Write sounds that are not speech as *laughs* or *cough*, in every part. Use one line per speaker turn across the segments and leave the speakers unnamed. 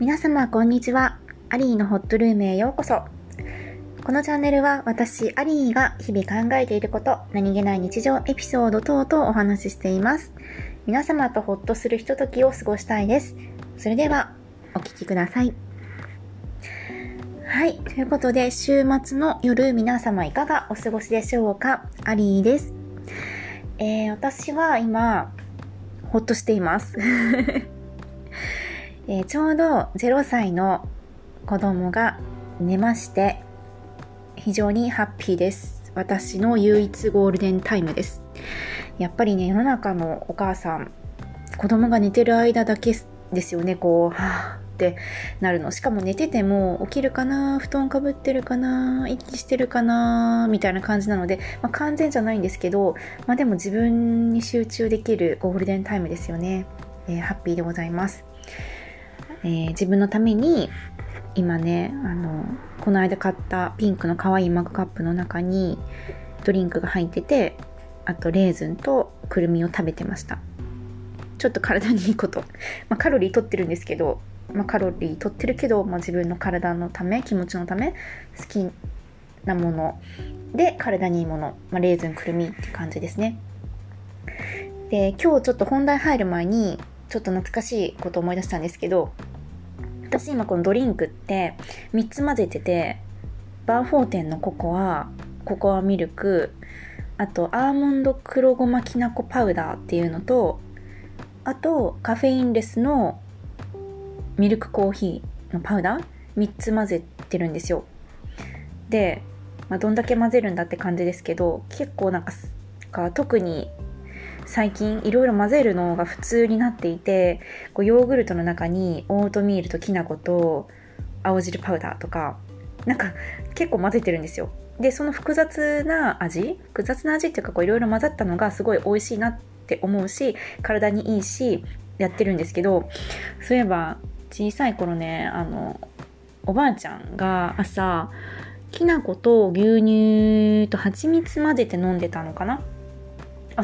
皆様こんにちは。アリーのホットルームへようこそ。このチャンネルは私、アリーが日々考えていること、何気ない日常エピソード等々お話ししています。皆様とホッとするひとときを過ごしたいです。それでは、お聞きください。はい。ということで、週末の夜、皆様いかがお過ごしでしょうか？アリーです。えー、私は今、ほっとしています。えーちょうど0歳の子供が寝まして、非常にハッピーです。私の唯一ゴールデンタイムです。やっぱりね、世の中のお母さん、子供が寝てる間だけですよね、こう、はぁってなるの。しかも寝てても起きるかな、布団かぶってるかな、息してるかな、みたいな感じなので、まあ、完全じゃないんですけど、まあでも自分に集中できるゴールデンタイムですよね。えーハッピーでございます。えー自分のために今ねあのこの間買ったピンクの可愛いマグカップの中にドリンクが入っててあとレーズンとくるみを食べてました。ちょっと体にいいこと、*laughs* まあ、カロリー取ってるんですけど、まあ、カロリー取ってるけど、まあ、自分の体のため気持ちのため好きなもの。で体にいいもの、まあ、レーズンくるみって感じですね。で今日ちょっと本題入る前にちょっと懐かしいこと思い出したんですけど私今このドリンクって3つ混ぜててバーフォーテンのココアココアミルクあとアーモンド黒ごまきなこパウダーっていうのとあとカフェインレスのミルクコーヒーのパウダー3つ混ぜてるんですよ。で、まあ、どんだけ混ぜるんだって感じですけど結構なんかか特に最近いろいろ混ぜるのが普通になっていてこうヨーグルトの中にオートミールときな粉と青汁パウダーとかなんか結構混ぜてるんですよ。でその複雑な味複雑な味っていうかいろいろ混ざったのがすごい美味しいなって思うし体にいいしやってるんですけどそういえば小さい頃ねあのおばあちゃんが朝きな粉と牛乳と蜂蜜混ぜて飲んでたのかな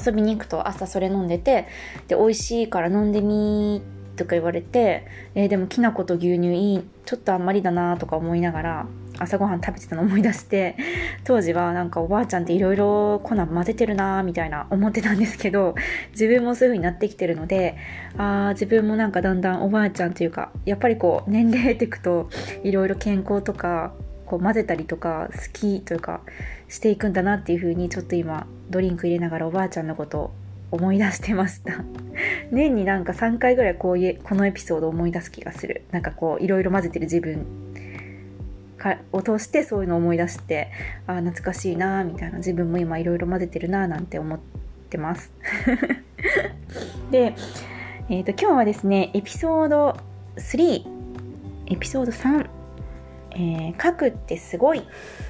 遊びに行くと朝それ飲んでてで美味しいから飲んでみとか言われて、えーでもきな粉と牛乳いいちょっとあんまりだなとか思いながら朝ごはん食べてたの思い出して当時はなんかおばあちゃんっていろいろ粉混ぜてるなみたいな思ってたんですけど自分もそういう風になってきてるのであー自分もなんかだんだんおばあちゃんというかやっぱりこう年齢っていくといろいろ健康とかこう混ぜたりとか好きというかしていくんだなっていう風にちょっと今ドリンク入れながらおばあちゃんのことを思い出してました。*laughs* 年になんか3回ぐらいこういうこのエピソードを思い出す気がする。なんかこういろいろ混ぜてる自分かを通してそういうのを思い出してあー懐かしいなーみたいな。自分も今いろいろ混ぜてるなーなんて思ってます。*laughs* で、えー、と今日はですねエピソード3エピソード3えー書くってすごい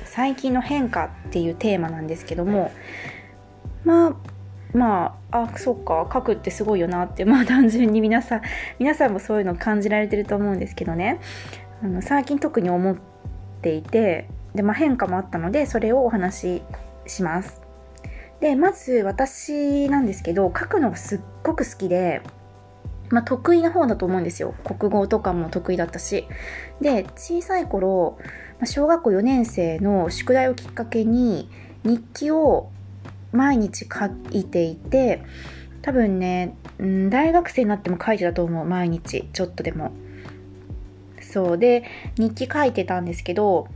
最近の変化っていうテーマなんですけどもまあまああそっか書くってすごいよなってまあ単純に皆さん皆さんもそういうの感じられてると思うんですけどね。あの最近特に思っていてで、まあ、変化もあったのでそれをお話しします。でまず私なんですけど書くのがすっごく好きでまあ、得意な方だと思うんですよ。国語とかも得意だったし。で小さい頃小学校4年生の宿題をきっかけに日記を毎日書いていて多分ねうん大学生になっても書いてたと思う。毎日ちょっとでも。そう。で日記書いてたんですけど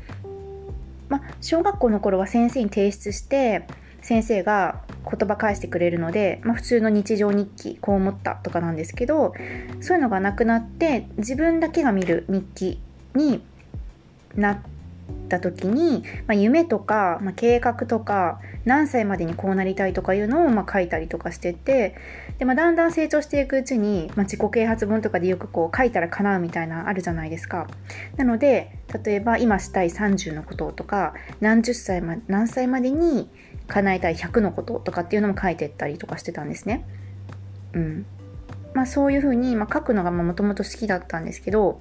ま小学校の頃は先生に提出して先生が言葉返してくれるので、まあ、普通の日常日記こう思ったとかなんですけどそういうのがなくなって自分だけが見る日記になった時に、まあ、夢とか、まあ、計画とか何歳までにこうなりたいとかいうのをま書いたりとかしててで、まあ、だんだん成長していくうちに、ま、自己啓発本とかでよくこう書いたら叶うみたいなあるじゃないですか。なので例えば今したい30のこととか何十歳ま何歳までに叶えたい100のこととかっていうのも書いてったりとかしてたんですね。うん。まあそういうふうに、まあ、書くのがもともと好きだったんですけど、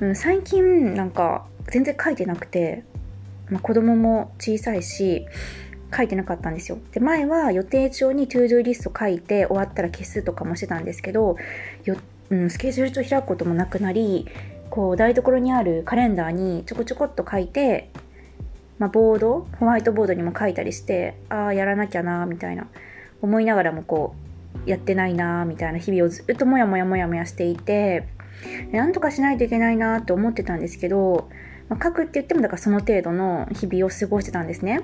うん、最近なんか全然書いてなくて、まあ、子供も小さいし書いてなかったんですよ。で前は予定帳に ToDoリスト書いて終わったら消すとかもしてたんですけど予うん、スケジュール帳開くこともなくなりこう台所にあるカレンダーにちょこちょこっと書いて、まあ、ボードホワイトボードにも書いたりしてああやらなきゃなみたいな思いながらもこうやってないなみたいな日々をずっともやもやもやもやしていてなんとかしないといけないなって思ってたんですけど、まあ、書くって言ってもだからその程度の日々を過ごしてたんですね。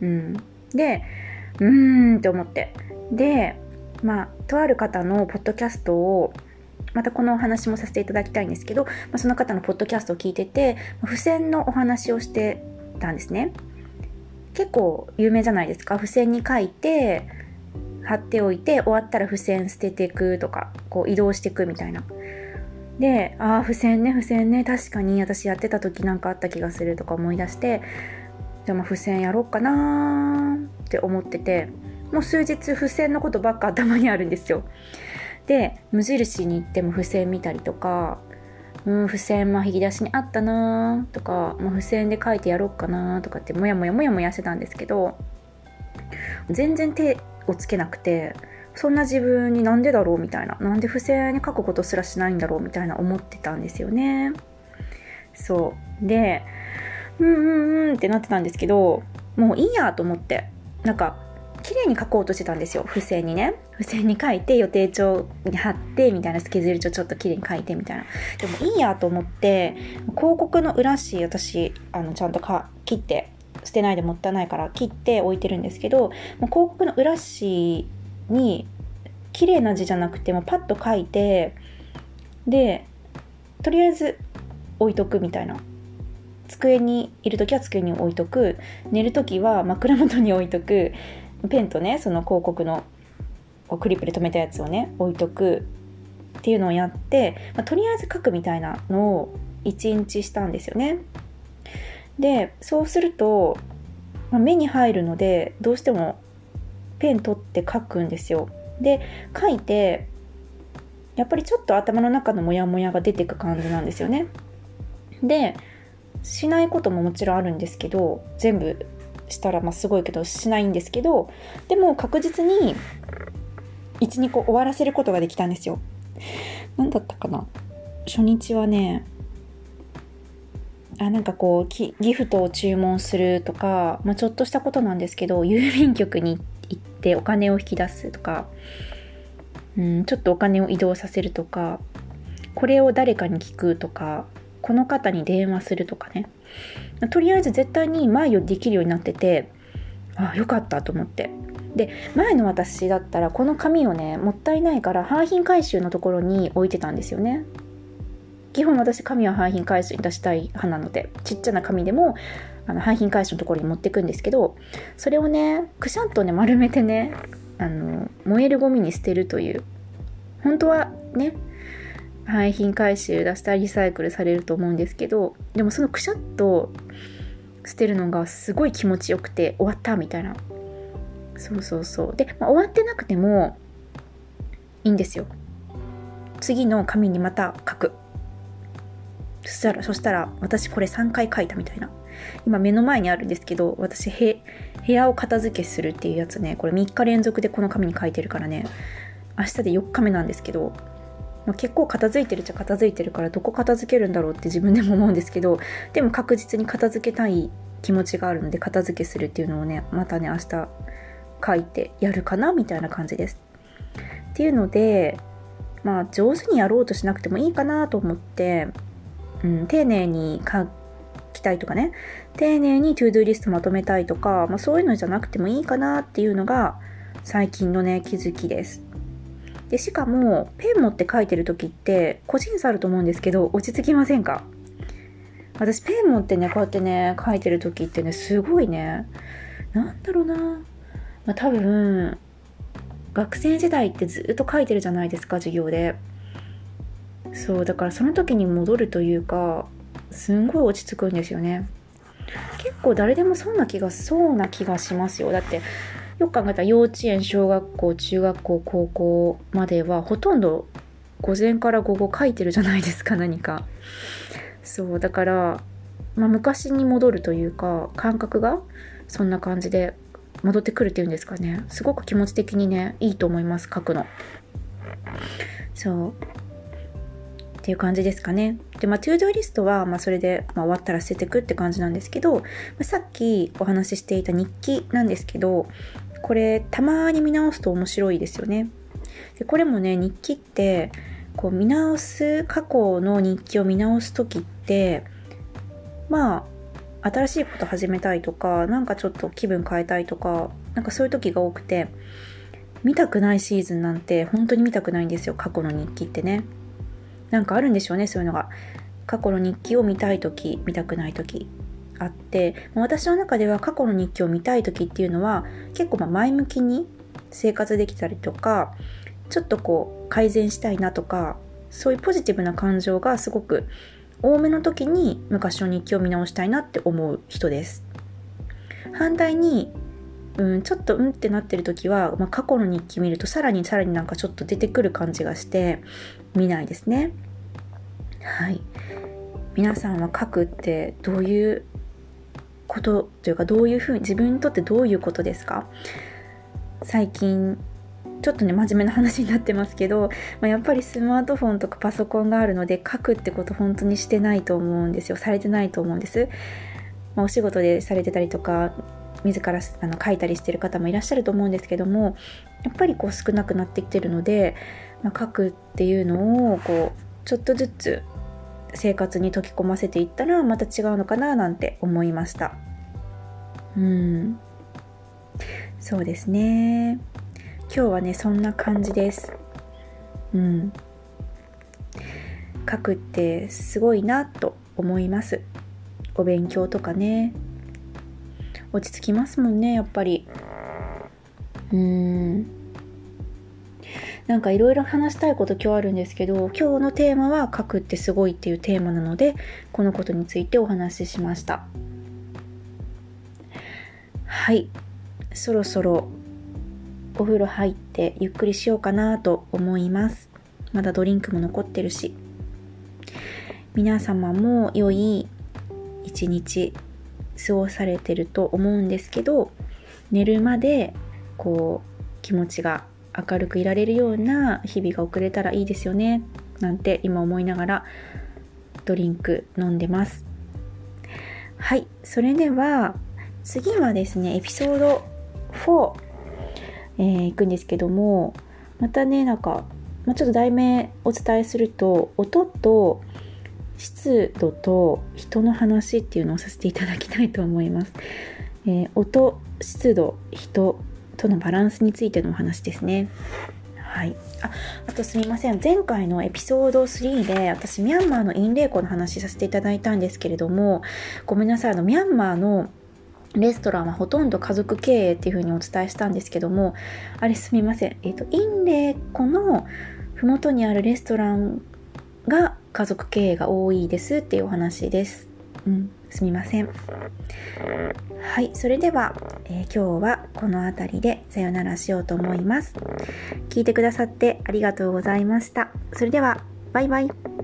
うん、でうーんって思って。でまあとある方のポッドキャストをまたこのお話もさせていただきたいんですけど、まあ、その方のポッドキャストを聞いてて付箋のお話をしてたんですね。結構有名じゃないですか。付箋に書いて貼っておいて終わったら付箋捨てていくとかこう移動していくみたいな。でああ付箋ね付箋ね確かに私やってた時なんかあった気がするとか思い出してじゃあまあ付箋やろうかなって思っててもう数日付箋のことばっか頭にあるんですよ。で無印に行っても付箋見たりとかうん付箋まあ引き出しにあったなとか、まあ、付箋で書いてやろうかなとかってもやもやもやもやしてたんですけど全然手をつけなくてそんな自分になんでだろうみたいななんで付箋に書くことすらしないんだろうみたいな思ってたんですよね。そう。でうんうんうんってなってたんですけどもういいやと思ってなんか綺麗に書こうとしてたんですよ。付箋にね。付箋に書いて予定帳に貼ってみたいなスケジュール帳ちょっと綺麗に書いてみたいな。でもいいやと思って広告の裏紙私あのちゃんとか切って捨てないでもったいないから切って置いてるんですけど広告の裏紙に綺麗な字じゃなくてもパッと書いてでとりあえず置いとくみたいな。机にいる時は机に置いとく。寝る時は枕元に置いとく。ペンとねその広告のクリップで留めたやつをね置いとく。っていうのをやって、まあ、とりあえず書くみたいなのを1日したんですよね。でそうすると、まあ、目に入るのでどうしてもペン取って書くんですよ。で書いてやっぱりちょっと頭の中のモヤモヤが出てく感じなんですよね。でしないことももちろんあるんですけど全部したらまあすごいけどしないんですけどでも確実に12個終わらせることができたんですよ。何だったかな初日はねあなんかこうギフトを注文するとか、まあ、ちょっとしたことなんですけど郵便局に行ってお金を引き出すとか、うん、ちょっとお金を移動させるとかこれを誰かに聞くとかこの方に電話するとかね。とりあえず絶対に前よりできるようになっててああよかったと思って。で前の私だったらこの紙をねもったいないから廃品回収のところに置いてたんですよね。基本私紙は廃品回収に出したい派なのでちっちゃな紙でもあの廃品回収のところに持ってくんですけどそれをねくしゃんとね丸めてねあの燃えるゴミに捨てるという本当はね廃品回収出したらリサイクルされると思うんですけどでもそのくしゃっと捨てるのがすごい気持ちよくて終わったみたいな。そうそうそう。で、まあ、終わってなくてもいいんですよ。次の紙にまた書く。そしたらそしたら私これ3回書いたみたいな。今目の前にあるんですけど私部屋を片付けするっていうやつね。これ3日連続でこの紙に書いてるからね。明日で4日目なんですけどまあ、結構片付いてるっちゃ片付いてるからどこ片付けるんだろうって自分でも思うんですけどでも確実に片付けたい気持ちがあるので片付けするっていうのをねまたね明日書いてやるかなみたいな感じです。っていうのでまあ上手にやろうとしなくてもいいかなと思って、うん、丁寧に書きたいとかね。丁寧に ToDoリストまとめたいとか、まあ、そういうのじゃなくてもいいかなっていうのが最近のね気づきです。でしかもペン持って書いてる時って個人差あると思うんですけど落ち着きませんか？私ペン持ってねこうやってね書いてる時ってねすごいね。なんだろうな、まあ、多分学生時代ってずっと書いてるじゃないですか授業で。そうだからその時に戻るというかすんごい落ち着くんですよね。結構誰でもそんな気がそうな気がしますよ。だってよく考えたら幼稚園小学校中学校高校まではほとんど午前から午後書いてるじゃないですか *laughs* 何か。そうだから、まあ、昔に戻るというか感覚がそんな感じで戻ってくるっていうんですかね。すごく気持ち的にねいいと思います書くの。そう。っていう感じですかね。で、まあ、トゥードゥリストは、まあ、それで、まあ、終わったら捨ててくって感じなんですけど、まあ、さっきお話ししていた日記なんですけど、これ、たまに見直すと面白いですよね。で、これもね、日記って、こう見直す、過去の日記を見直す時って、まあ、新しいこと始めたいとか、なんかちょっと気分変えたいとか、なんかそういう時が多くて、見たくないシーズンなんて本当に見たくないんですよ、過去の日記ってね。なんかあるんでしょうね、そういうのが。過去の日記を見たい時、見たくない時あって、私の中では過去の日記を見たい時っていうのは結構ま前向きに生活できたりとか、ちょっとこう改善したいなとか、そういうポジティブな感情がすごく多めの時に昔の日記を見直したいなって思う人です。反対に、うん、ちょっとうんってなってる時は、まあ、過去の日記見るとさらにさらになんかちょっと出てくる感じがして見ないですね。はい。皆さんは書くってどういうことというかどういうふうに自分にとってどういうことですか？最近ちょっとね真面目な話になってますけど、まあ、やっぱりスマートフォンとかパソコンがあるので書くってこと本当にしてないと思うんですよされてないと思うんです、まあ、お仕事でされてたりとか自らあの書いたりしてる方もいらっしゃると思うんですけどもやっぱりこう少なくなってきてるので、まあ、書くっていうのをこうちょっとずつ生活に溶き込ませていったらまた違うのかななんて思いました。うん。そうですね。今日はねそんな感じです。うん。書くってすごいなと思います。お勉強とかね。落ち着きますもんねやっぱり。うん。なんかいろいろ話したいこと今日あるんですけど今日のテーマは書くってすごいっていうテーマなのでこのことについてお話ししました。はい。そろそろお風呂入ってゆっくりしようかなと思います。まだドリンクも残ってるし。皆様も良い一日。過ごされてると思うんですけど、寝るまでこう気持ちが明るくいられるような日々が送れたらいいですよね。なんて今思いながらドリンク飲んでます。はい。それでは次はですね、エピソード4えー、いくんですけどもまたねなんか、まあ、ちょっと題名お伝えすると音と湿度と人の話っていうのをさせていただきたいと思います。えー、音、湿度、人とのバランスについてのお話ですね。はい。あ、あとすみません。前回のエピソード3で私ミャンマーのインレイコの話させていただいたんですけれども、ごめんなさい。あの、ミャンマーのレストランはほとんど家族経営っていうふうにお伝えしたんですけども、あれすみません。えっ、ー、と、インレーコの麓にあるレストランが家族経営が多いですっていうお話です。うん、すみません。はい、それでは、えー、今日はこの辺りでさよならしようと思います。聞いてくださってありがとうございました。それでは、バイバイ。